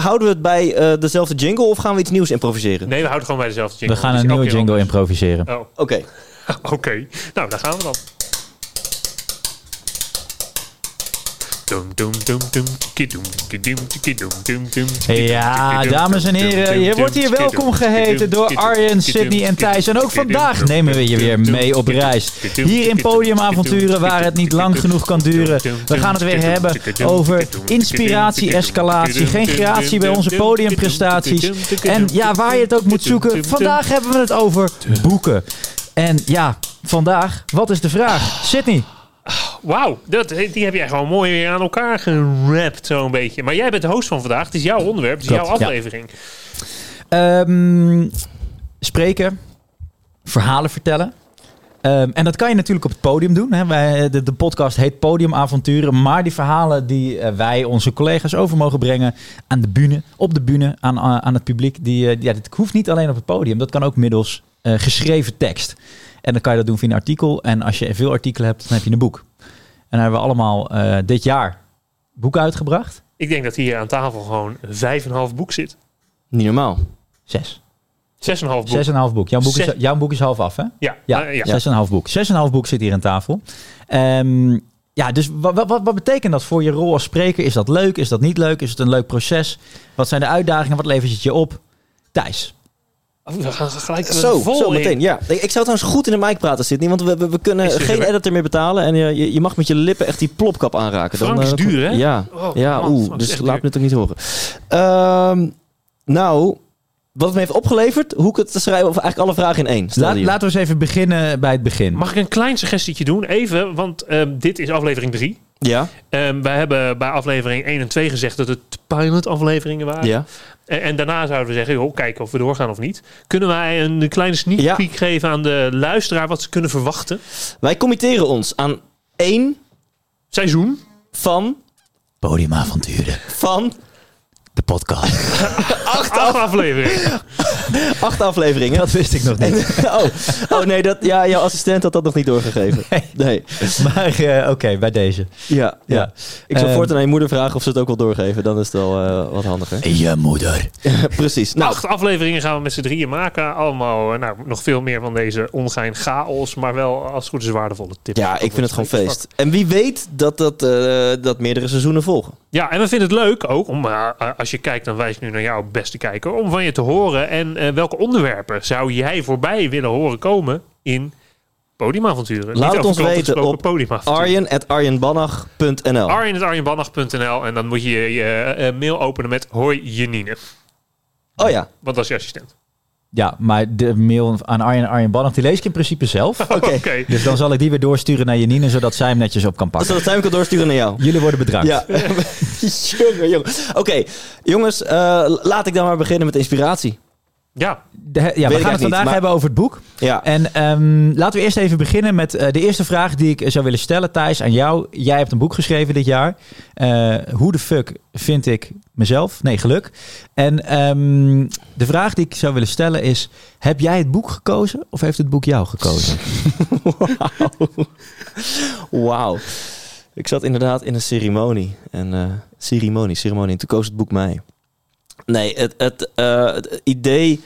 houden we het bij eh, dezelfde jingle of gaan we iets nieuws improviseren? Nee, we houden gewoon bij dezelfde jingle. We gaan Dus een nieuwe jingle anders. improviseren. Oh, Oké. oké. Nou, daar gaan we dan. Ja, dames en heren, je wordt hier welkom geheten door Arjen, Sydney en Thijs. En ook vandaag nemen we je weer mee op reis. Hier in podiumavonturen waar het niet lang genoeg kan duren. We gaan het weer hebben over inspiratie, escalatie, geen creatie bij onze podiumprestaties. En ja, waar je het ook moet zoeken. Vandaag hebben we het over boeken. En ja, vandaag, wat is de vraag? Sydney, Wauw, dat- die heb jij gewoon mooi weer aan elkaar gerapt zo'n beetje. Maar jij bent de host van vandaag. Het is jouw onderwerp, het is Klopt, jouw ja. aflevering. Ehm, spreken, verhalen vertellen. Ehm, en dat kan je natuurlijk op het podium doen. Hè. Wij, de, de podcast heet Podiumavonturen. Maar die verhalen die eh, wij onze collega's over mogen brengen aan de bühne, op de bühne, aan, aan het publiek. Die, eh, ja, dit hoeft niet alleen op het podium. Dat kan ook middels eh, geschreven tekst. En dan kan je dat doen via een artikel. En als je veel artikelen hebt, dan heb je een boek. En dan hebben we allemaal eh, dit jaar boeken uitgebracht. Ik denk dat hier aan tafel gewoon vijf en een half boek zit. Niet normaal. Zes. Zes en een half boek. Zes en een half boek. Jouw boek, is, jouw boek is half af, hè? Ja, Ja, eh, ja. zes en een half boek. Zes en een half boek zit hier aan tafel. Ehm, ja, dus wat, wat, wat betekent dat voor je rol als spreker? Is dat leuk? Is dat niet leuk? Is het een leuk proces? Wat zijn de uitdagingen? Wat levert het je op? Thijs. Oh, we gaan gelijk Zo, vol zo in. meteen. Ja, ik ik zou trouwens goed in de mic praten, Sydney, want we, we, we kunnen er geen editor meer betalen en je, je, je mag met je lippen echt die plopkap aanraken. Frank is eh, duur, hè? Ja, Oh, ja man, oeh, dus laat duur. me het ook niet horen. Ehm, nou, wat het me heeft opgeleverd, hoe ik het te schrijven, of eigenlijk alle vragen in één. Laat, laten we eens even beginnen bij het begin. Mag ik een klein suggestietje doen? Even, want ehm, dit is aflevering 3. Ja, wij hebben bij aflevering 1 en 2 gezegd dat het pilot afleveringen waren. ja. En, en daarna zouden we zeggen, joh, kijken of we doorgaan of niet. Kunnen wij een kleine sneak Ja. peek geven aan de luisteraar wat ze kunnen verwachten? Wij committeren ons aan één Seizoen. van, Podiumavonturen. van De podcast. Acht afleveringen. acht afleveringen. Dat wist ik nog niet. oh, oh nee, dat, ja, jouw assistent had dat nog niet doorgegeven. Nee. Maar eh, oké, bij deze. Ja, ja. Ja. Ik zou Ehm, voortaan aan je moeder vragen of ze het ook wil doorgeven. Dan is het wel eh, wat handiger. Je moeder. Precies. Nou, Acht afleveringen gaan we met z'n drieën maken. Allemaal, eh, nou, nog veel meer van deze ongein chaos. Maar wel, als het goed is, waardevolle tips. ja, ik vind het gewoon feest. En wie weet dat, dat, eh, dat meerdere seizoenen volgen. Ja, en we vinden het leuk ook, om, eh, als je kijkt, dan wijs ik nu naar jou, beste kijker, om van je te horen. En eh, welke onderwerpen zou jij voorbij willen horen komen in podiumavonturen? Laat het ons weten op podiumavonturen. Arjen at arjenbannach.nl Arjen.arjenbannach.nl en dan moet je je eh, eh, mail openen met hoi Janine. Oh ja, Want dat is je assistent. Ja, maar de mail aan Arjen Arjen Bannach, die lees ik in principe zelf. Oké. Dus dan zal ik die weer doorsturen naar Janine, zodat zij hem netjes op kan pakken. zodat zij hem kan doorsturen naar jou. Jullie worden bedankt. Ja. jongen, jongen. Oké, jongens, eh, laat ik dan maar beginnen met inspiratie. Ja, De- ja, we gaan het vandaag niet, maar- hebben over het boek. Ja, En ehm, laten we eerst even beginnen met eh, de eerste vraag die ik zou willen stellen, Thijs, aan jou. Jij hebt een boek geschreven dit jaar. Eh, hoe de fuck vind ik mezelf? Nee, geluk. En ehm, de vraag die ik zou willen stellen is: heb jij het boek gekozen of heeft het boek jou gekozen? wauw. Ik zat inderdaad in een ceremonie. En eh, ceremonie, ceremonie. En toen koos het boek mij. Nee, het, het, eh, het idee...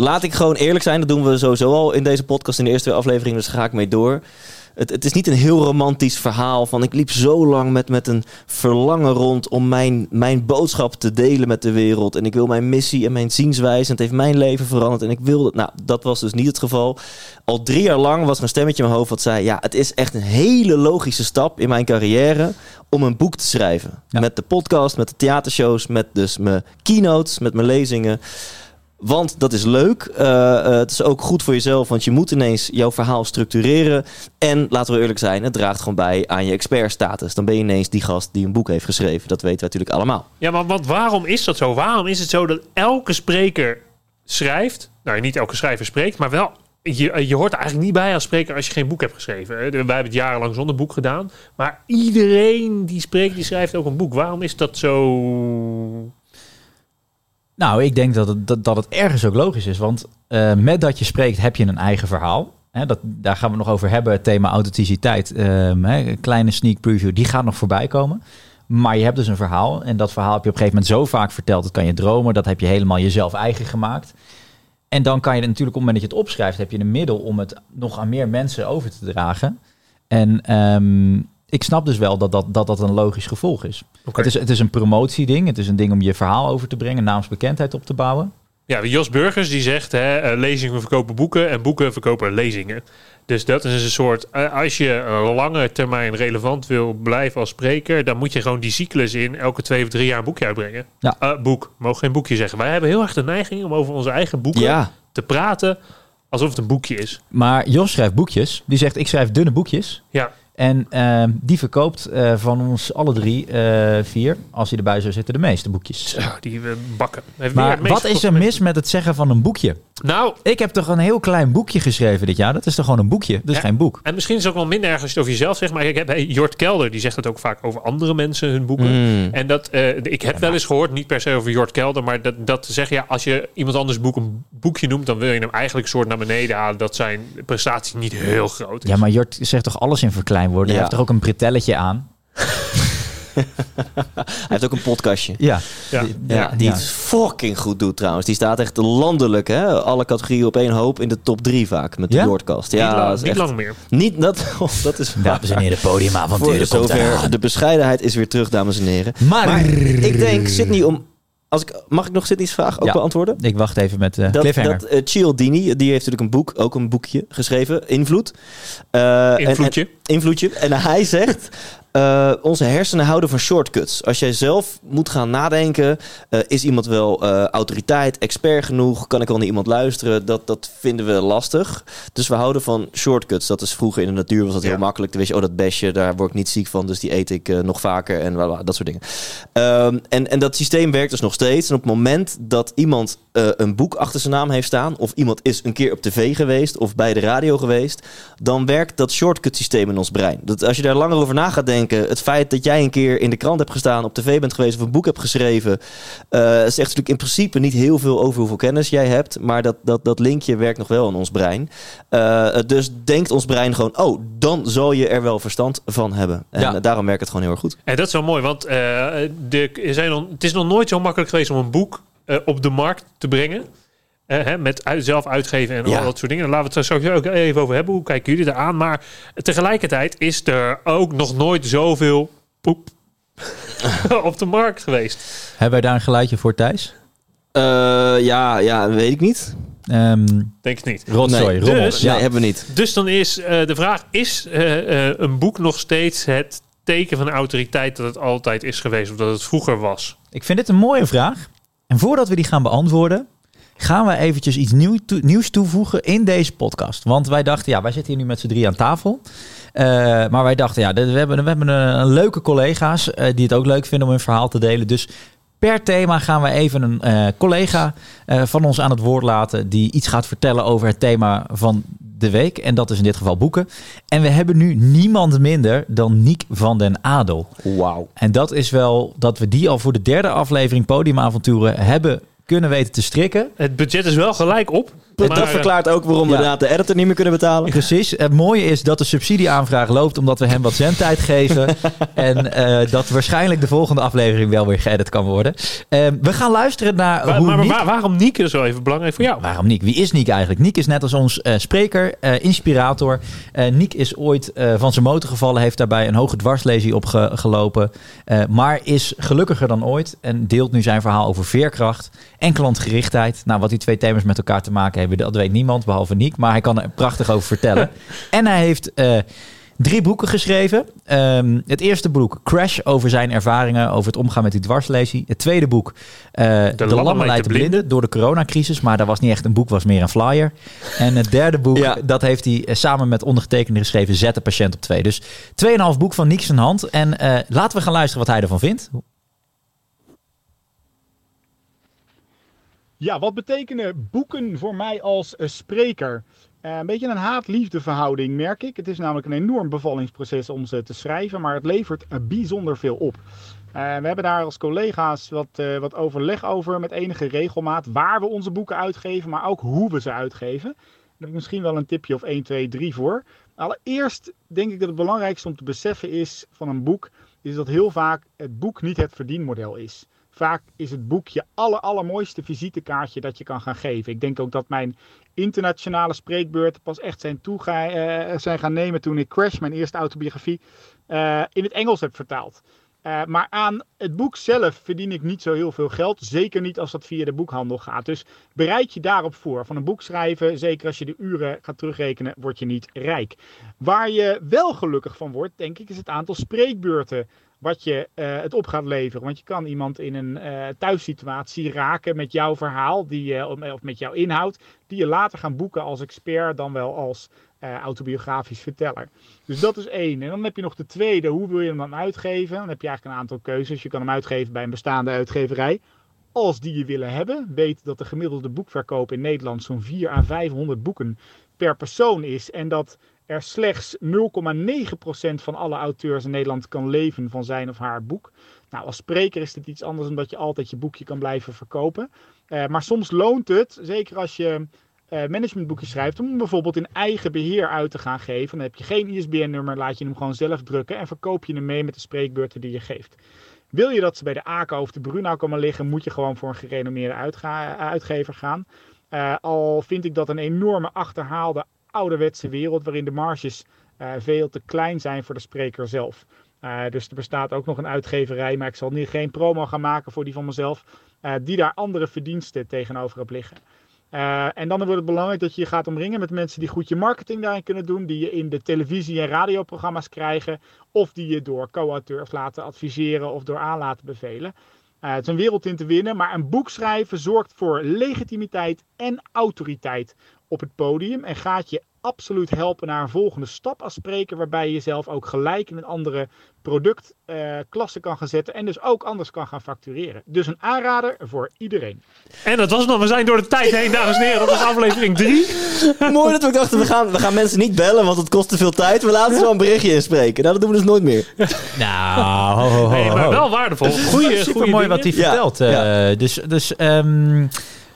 Laat ik gewoon eerlijk zijn. Dat doen we sowieso al in deze podcast in de eerste twee afleveringen. Dus daar ga ik mee door. Het, het is niet een heel romantisch verhaal van... ik liep zo lang met, met een verlangen rond... om mijn, mijn boodschap te delen met de wereld. En ik wil mijn missie en mijn zienswijze... en het heeft mijn leven veranderd. En ik wilde... Nou, dat was dus niet het geval. Al drie jaar lang was er een stemmetje in mijn hoofd... wat zei, ja, het is echt een hele logische stap in mijn carrière... om een boek te schrijven. Ja. Met de podcast, met de theatershows... met dus mijn keynotes, met mijn lezingen... Want dat is leuk. Eh, eh, het is ook goed voor jezelf, want je moet ineens jouw verhaal structureren. En laten we eerlijk zijn, het draagt gewoon bij aan je expertstatus. Dan ben je ineens die gast die een boek heeft geschreven. Dat weten we natuurlijk allemaal. Ja, maar want waarom is dat zo? Waarom is het zo dat elke spreker schrijft? Nou, niet elke schrijver spreekt, maar wel. Je, je hoort er eigenlijk niet bij als spreker als je geen boek hebt geschreven. Wij hebben het jarenlang zonder boek gedaan. Maar iedereen die spreekt, die schrijft ook een boek. Waarom is dat zo... Nou, ik denk dat het, dat, dat het ergens ook logisch is. Want eh, met dat je spreekt heb je een eigen verhaal. Hè, dat, daar gaan we nog over hebben. Het thema authenticiteit. Ehm, een kleine sneak preview. Die gaat nog voorbij komen. Maar je hebt dus een verhaal. En dat verhaal heb je op een gegeven moment zo vaak verteld. Dat kan je dromen. Dat heb je helemaal jezelf eigen gemaakt. En dan kan je natuurlijk, op het moment dat je het opschrijft, heb je een middel om het nog aan meer mensen over te dragen. En ehm, ik snap dus wel dat dat, dat, dat een logisch gevolg is. Het is. Het is een promotieding. Het is een ding om je verhaal over te brengen, naamsbekendheid op te bouwen. Ja, Jos Burgers die zegt, hè, eh, lezingen verkopen boeken en boeken verkopen lezingen. Dus dat is een soort, eh, als je lange termijn relevant wil blijven als spreker, dan moet je gewoon die cyclus in elke twee of drie jaar een boekje uitbrengen. Ja. Eh, boek, mogen geen boekje zeggen. Wij hebben heel erg de neiging om over onze eigen boeken Ja, te praten alsof het een boekje is. Maar Jos schrijft boekjes. Die zegt, ik schrijf dunne boekjes. Ja, En ehm, die verkoopt eh, van ons alle drie, eh, vier, als hij erbij zou zitten, de meeste boekjes. zo, die we bakken. Heeft Maar wat is er mis met het zeggen van een boekje? Nou, Ik heb toch een heel klein boekje geschreven dit jaar. Dat is toch gewoon een boekje? Dat is Ja. geen boek. en misschien is het ook wel minder erg als je het over jezelf zegt, maar ik heb hey, Jort Kelder, die zegt het ook vaak over andere mensen, hun boeken. Mm. En dat, eh, ik heb wel eens gehoord, niet per se over Jort Kelder, maar dat, dat te zeggen, ja, als je iemand anders boek een boekje noemt, dan wil je hem eigenlijk een soort naar beneden halen dat zijn prestatie niet heel groot is. Ja, maar Jort zegt toch alles in verkleinwoorden? Hij Ja. heeft toch ook een bretelletje aan? Hij heeft ook een podcastje. Ja. Ja. Ja, die het fucking goed doet trouwens. Die staat echt landelijk, hè? Alle categorieën op één hoop in de top drie vaak met de Ja? Noordkast. niet, Ja, lang, dat is niet lang meer. Niet dat, oh, dat is Dames en heren, Voor podiumavonturen komt zover. De bescheidenheid is weer terug, dames en heren. Maar, Maar ik denk, Sydney, om. Als ik, mag ik nog Sydney's vraag ook Ja. beantwoorden? Ik wacht even met de Dat, cliffhanger. dat eh, Cialdini, die heeft natuurlijk een boek, ook een boekje geschreven, Invloed. Eh, en- Invloedje. En, invloedje. En hij zegt, eh, onze hersenen houden van shortcuts. Als jij zelf moet gaan nadenken, eh, is iemand wel eh, autoriteit, expert genoeg? Kan ik wel naar iemand luisteren? Dat, dat vinden we lastig. Dus we houden van shortcuts. Dat is vroeger in de natuur was dat Ja. heel makkelijk. Dan wist je, oh dat besje, daar word ik niet ziek van. Dus die eet ik nog vaker en dat soort dingen. Ehm, en, en dat systeem werkt dus nog steeds. En op het moment dat iemand een boek achter zijn naam heeft staan... of iemand is een keer op tv geweest of bij de radio geweest... dan werkt dat shortcut systeem in ons brein. Dat als je daar langer over na gaat denken... het feit dat jij een keer in de krant hebt gestaan... op tv bent geweest of een boek hebt geschreven... eh, zegt natuurlijk in principe niet heel veel over hoeveel kennis jij hebt... maar dat, dat, dat linkje werkt nog wel in ons brein. Eh, dus denkt ons brein gewoon... oh, dan zal je er wel verstand van hebben. En Ja. eh, daarom werkt het gewoon heel erg goed. En dat is wel mooi, want de, zijn het is nog nooit zo makkelijk geweest om een boek op de markt te brengen. Eh, hè, met uit- zelf uitgeven en Ja. al dat soort dingen. Daar laten we het er straks ook even over hebben. Hoe kijken jullie eraan? Maar tegelijkertijd is er ook nog nooit zoveel poep op de markt geweest. Hebben wij daar een geluidje voor, Thijs? Eh, ja, ja, weet ik niet. Ehm Denk het niet. rotzooi, Nee. rommel. Dus- ja. Nee, hebben we niet. Dus dan is eh, de vraag: is eh, eh, een boek nog steeds het teken van autoriteit dat het altijd is geweest of dat het vroeger was? Ik vind dit een mooie vraag. En voordat we die gaan beantwoorden, gaan we eventjes iets nieuw nieuws toevoegen in deze podcast. Want wij dachten, ja, wij zitten hier nu met z'n drie aan tafel. Eh, maar wij dachten, ja, we hebben, we hebben een, een leuke collega's eh, die het ook leuk vinden om hun verhaal te delen. Dus per thema gaan we even een eh, collega van ons aan het woord laten die iets gaat vertellen over het thema van de week. En dat is in dit geval boeken. En we hebben nu niemand minder dan Niek van den Adel. Wauw. En dat is wel dat we die al voor de derde aflevering Podiumavonturen hebben kunnen weten te strikken. Het budget is wel gelijk op. Dat maar, eh, verklaart ook waarom we inderdaad de editor niet meer kunnen betalen. Precies. Het mooie is dat de subsidieaanvraag loopt omdat we hem wat zendtijd geven. en eh, dat waarschijnlijk de volgende aflevering wel weer geëdit kan worden. Eh, we gaan luisteren naar Wa- hoe maar, maar Niek- waar- waarom Niek is wel even belangrijk voor jou? Waarom Niek? Wie is Niek eigenlijk? Niek is net als ons eh, spreker, eh, inspirator. Eh Niek is ooit eh, van zijn motor gevallen, heeft daarbij een hoge dwarslesie opgelopen. eh, maar is gelukkiger dan ooit en deelt nu zijn verhaal over veerkracht en klantgerichtheid. Nou, wat die twee thema's met elkaar te maken hebben, dat weet niemand behalve Niek. Maar hij kan er prachtig over vertellen. en hij heeft... eh, Drie boeken geschreven. Ehm, het eerste boek, Crash, over zijn ervaringen over het omgaan met die dwarslesie. Het tweede boek, eh, De, Lammen Lammen leidt de de Blinden, door de coronacrisis. Maar dat was niet echt een boek, was meer een flyer. En het derde boek, Ja. dat heeft hij eh, samen met ondergetekende geschreven, Zet de patiënt op twee. Dus 2,5 boek van Niks zijn hand. En laten we gaan luisteren wat hij ervan vindt. Ja, wat betekenen boeken voor mij als eh, spreker? Eh, een beetje een haat-liefde verhouding, merk ik. Het is namelijk een enorm bevallingsproces om ze te schrijven, maar het levert eh, bijzonder veel op. We hebben daar als collega's wat, wat overleg over met enige regelmaat. Waar we onze boeken uitgeven, maar ook hoe we ze uitgeven. Daar heb ik misschien wel een tipje of 1, 2, 3 voor. Allereerst denk ik dat het belangrijkste om te beseffen is van een boek is dat heel vaak het boek niet het verdienmodel is. Vaak is het boek je aller, allermooiste visitekaartje dat je kan gaan geven. Ik denk ook dat mijn internationale spreekbeurten pas echt zijn, eh, zijn gaan nemen toen ik Crash, mijn eerste autobiografie, eh, in het Engels heb vertaald. Eh, maar aan het boek zelf verdien ik niet zo heel veel geld. Zeker niet als dat via de boekhandel gaat. Dus bereid je daarop voor. Van een boek schrijven, zeker als je de uren gaat terugrekenen, word je niet rijk. Waar je wel gelukkig van wordt, denk ik, is het aantal spreekbeurten wat je eh, het op gaat leveren. Want je kan iemand in een eh, thuissituatie raken met jouw verhaal, die, je- of met jouw inhoud, die je later gaan boeken als expert, dan wel als eh, autobiografisch verteller. Dus dat is één. En dan heb je nog de tweede, hoe wil je hem dan uitgeven? Dan heb je eigenlijk een aantal keuzes. Je kan hem uitgeven bij een bestaande uitgeverij. Als die je willen hebben, weet dat de gemiddelde boekverkoop in Nederland zo'n 4 à 500 boeken per persoon is. En dat er slechts 0,9% van alle auteurs in Nederland kan leven van zijn of haar boek. Nou, als spreker is dit iets anders omdat je altijd je boekje kan blijven verkopen. Eh, maar soms loont het, zeker als je eh, managementboekjes schrijft, om bijvoorbeeld in eigen beheer uit te gaan geven. Dan heb je geen ISBN-nummer, laat je hem gewoon zelf drukken en verkoop je hem mee met de spreekbeurten die je geeft. Wil je dat ze bij de ACO of de Brunau komen liggen, moet je gewoon voor een gerenommeerde uitgever gaan. Eh, al vind ik dat een enorme achterhaalde ouderwetse wereld waarin de marges eh, veel te klein zijn voor de spreker zelf. Eh, dus er bestaat ook nog een uitgeverij, maar ik zal niet, geen promo gaan maken voor die van mezelf, eh, die daar andere verdiensten tegenover heb liggen. En dan wordt het belangrijk dat je je gaat omringen met mensen die goed je marketing daarin kunnen doen, die je in de televisie- en radioprogramma's krijgen, of die je door co-auteurs laten adviseren of door aan laten bevelen. Het is een wereld in te winnen, maar een boek schrijven zorgt voor legitimiteit en autoriteit op het podium en gaat je absoluut helpen naar een volgende stap als spreker, waarbij je jezelf ook gelijk in een andere productklasse kan gaan zetten en dus ook anders kan gaan factureren. Dus een aanrader voor iedereen. En dat was het nog. We zijn door de tijd heen, dames en heren. Dat was aflevering 3. Mooi dat we dachten, we gaan, we gaan mensen niet bellen, want het kost te veel tijd. We laten ze wel een berichtje inspreken. Nou, dat doen we dus nooit meer. Nou, ho, ho, ho, Nee, maar wel waardevol. Goeie, Super goeie mooi wat hij Ja, vertelt. eh, Dus, dus ehm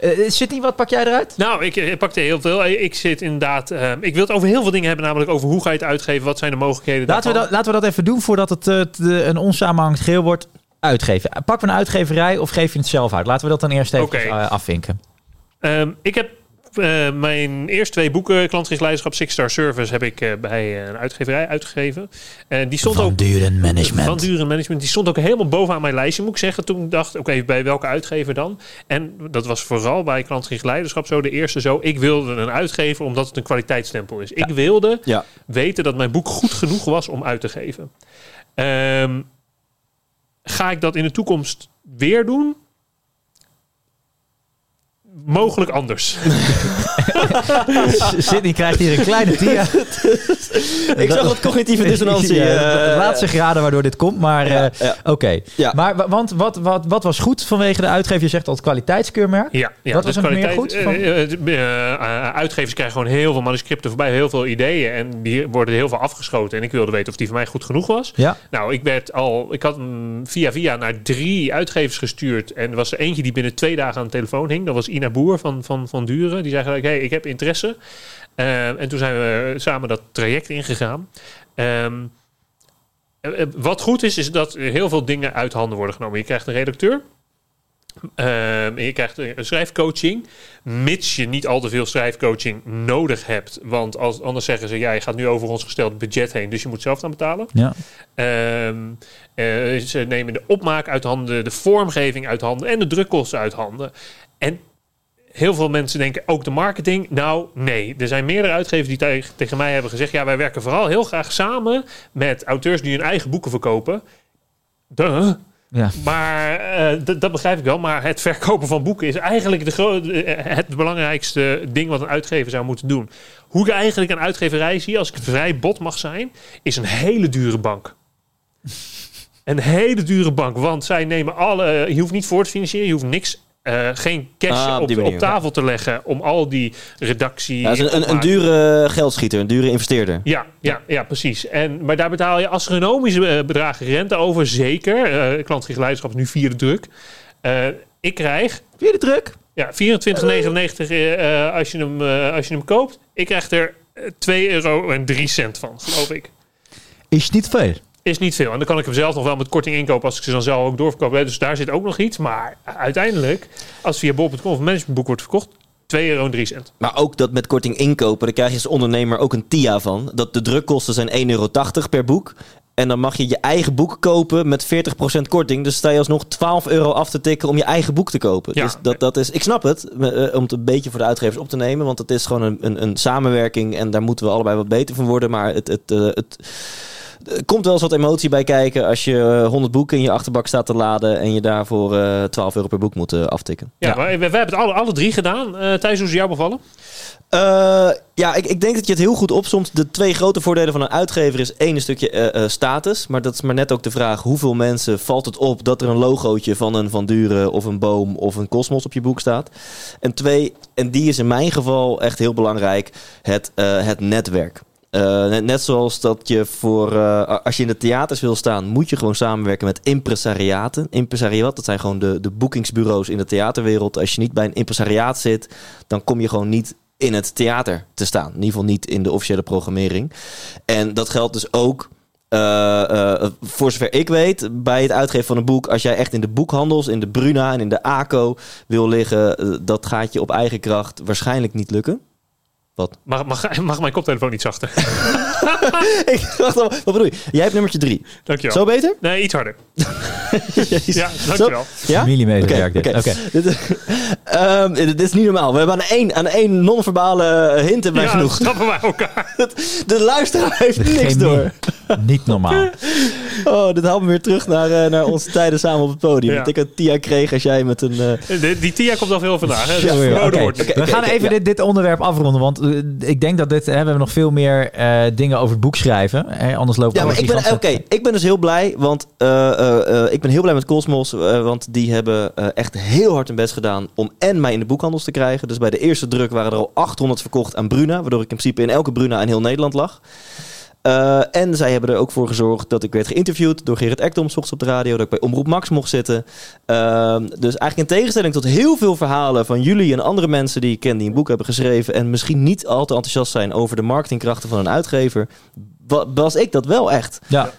eh, Sydney, wat pak jij eruit? Nou, ik, ik pakte heel veel. Ik zit inderdaad... eh, ik wil het over heel veel dingen hebben. Namelijk over hoe ga je het uitgeven? Wat zijn de mogelijkheden Laten we, dat, laten we dat even doen voordat het eh, een onsamenhangend geheel wordt. Uitgeven. Pakken we een uitgeverij of geef je het zelf uit? Laten we dat dan eerst even eh, afvinken. Ehm, ik heb eh, mijn eerste twee boeken, Klantgericht Leiderschap, Six Star Service, heb ik eh, bij een uitgeverij uitgegeven. En die stond ook... Duren Management. Van Duren Management. Die stond ook helemaal bovenaan mijn lijstje, moet ik zeggen. Toen ik dacht, oké, bij welke uitgever dan? En dat was vooral bij klantgericht leiderschap zo. De eerste zo, ik wilde een uitgever omdat het een kwaliteitsstempel is. Ik wilde Ja. weten dat mijn boek goed genoeg was om uit te geven. Ehm, ga ik dat in de toekomst weer doen? Mogelijk anders. Sydney krijgt hier een kleine tia. Ik zag wat cognitieve dissonantie. Ja, eh, laat zich raden waardoor dit komt, maar Ja, eh, ja. oké. Ja. Maar wa- want wat, wat, wat was goed vanwege de uitgever? Je zegt al het kwaliteitskeurmerk. Ja, ja Wat was er meer goed van? eh, eh, eh, eh, uitgevers krijgen gewoon heel veel manuscripten voorbij, heel veel ideeën. En die worden heel veel afgeschoten. En ik wilde weten of die voor mij goed genoeg was. Ja. Nou, ik werd al, ik had hem via via naar drie uitgevers gestuurd. En er was er eentje die binnen twee dagen aan de telefoon hing. Dat was Ina Boer van, van, van Duren. Die zei gelijk, hey, ik heb interesse. Eh, en toen zijn we samen dat traject ingegaan. Ehm, eh, eh, wat goed is, is dat heel veel dingen uit handen worden genomen. Je krijgt een redacteur. Ehm, je krijgt een schrijfcoaching. Mits je niet al te veel schrijfcoaching nodig hebt. Want als, anders zeggen ze, ja, je gaat nu over ons gesteld budget heen. Dus je moet zelf dan betalen. Ja. Ehm, eh, ze nemen de opmaak uit handen, de vormgeving uit handen en de drukkosten uit handen. En heel veel mensen denken ook de marketing. Nou, nee. Er zijn meerdere uitgevers die tegen, tegen mij hebben gezegd: ja, wij werken vooral heel graag samen met auteurs die hun eigen boeken verkopen. Duh. Ja. Maar eh, dat begrijp ik wel. Maar het verkopen van boeken is eigenlijk de eh, het belangrijkste ding wat een uitgever zou moeten doen. Hoe ik eigenlijk een uitgeverij zie, als ik vrij bot mag zijn, is een hele dure bank. Een hele dure bank, want zij nemen alle. Je hoeft niet voor te financieren, je hoeft niks. Eh, geen cash Ah, op op, tafel te leggen om al die redactie. Ja, dat is een, een, dure geldschieter, een dure investeerder. ja, ja, ja, precies. En, maar daar betaal je astronomische eh, bedragen rente over, zeker. Uh, klantgericht leiderschap is nu vierde druk. Eh, ik krijg Weer de druk. ja, 24,99 eh, eh, als, je hem, eh, als je hem koopt. Ik krijg er eh, 2 euro en 3 cent van, geloof ik. Is niet veel. Is niet veel. En dan kan ik hem zelf nog wel met korting inkopen als ik ze dan zelf ook doorverkoop. Dus daar zit ook nog iets. Maar uiteindelijk, als via bol.com of managementboek wordt verkocht, 2,03 euro. cent. Maar ook dat met korting inkopen, daar krijg je als ondernemer ook een TIA van. Dat de drukkosten zijn 1,80 euro per boek. En dan mag je je eigen boek kopen met 40% korting. Dus sta je alsnog 12 euro af te tikken om je eigen boek te kopen. Ja. Dus dat, dat is, ik snap het, eh, om het een beetje voor de uitgevers op te nemen. Want het is gewoon een, een, een samenwerking en daar moeten we allebei wat beter van worden. Maar het, het, eh, het, er komt wel eens wat emotie bij kijken als je eh, 100 boeken in je achterbak staat te laden en je daarvoor eh 12 euro per boek moet eh, aftikken. Ja, Ja. maar we, we hebben het alle, alle drie gedaan. Eh Thijs, hoe is jou bevallen? Eh, ja, ik, ik denk dat je het heel goed opsomt. De twee grote voordelen van een uitgever is één een stukje eh, eh, status. Maar dat is maar net ook de vraag hoeveel mensen valt het op dat er een logootje van een Van Duren of een Boom of een Cosmos op je boek staat. En twee, en die is in mijn geval echt heel belangrijk, het, eh, het netwerk. Eh, net, zoals dat je voor, eh, als je in de theaters wil staan, moet je gewoon samenwerken met impresariaten. Impresariat, dat zijn gewoon de, de boekingsbureaus in de theaterwereld. Als je niet bij een impresariaat zit, dan kom je gewoon niet in het theater te staan. In ieder geval niet in de officiële programmering. En dat geldt dus ook. eh, voor zover ik weet, bij het uitgeven van een boek, als jij echt in de boekhandels, in de Bruna en in de ACO wil liggen, dat gaat je op eigen kracht waarschijnlijk niet lukken. Wat? Mag, mag, mag mijn koptelefoon iets zachter? ik dacht al, wat bedoel je? Jij hebt nummertje drie. Dankjewel. Zo beter? Nee, iets harder. Jezus. Ja, dankjewel. Ja? Familiemedewerker. Oké, Oké. oké. Dit, ehm, dit is niet normaal. We hebben aan één, aan één non-verbale hint hebben wij Ja, genoeg. snappen wij elkaar. De luisteraar heeft niks door. Niet normaal. Oh, dit haalt me weer terug naar, eh, naar onze tijden samen op het podium. Ja. Dat ik een Tia kreeg als jij met een... eh, Die, die Tia komt al veel vandaag. Hè? Ja. Oké, we gaan even ja. dit, dit onderwerp afronden, want eh, ik denk dat dit, hè, we hebben nog veel meer eh, dingen over het boek schrijven. Hè, anders loopt Ja, maar ik ben, oké, ik ben dus heel blij, want eh, eh, eh, ik ben heel blij met Cosmos, eh, want die hebben eh, echt heel hard hun best gedaan om en mij in de boekhandels te krijgen. Dus bij de eerste druk waren er al 800 verkocht aan Bruna, waardoor ik in principe in elke Bruna in heel Nederland lag. Eh, en zij hebben er ook voor gezorgd dat ik werd geïnterviewd door Gerrit Ekdom, ochtends op de radio, dat ik bij Omroep Max mocht zitten. Ehm, dus eigenlijk in tegenstelling tot heel veel verhalen van jullie en andere mensen die ik ken die een boek hebben geschreven en misschien niet al te enthousiast zijn over de marketingkrachten van een uitgever, wa- was ik dat wel echt. Ja.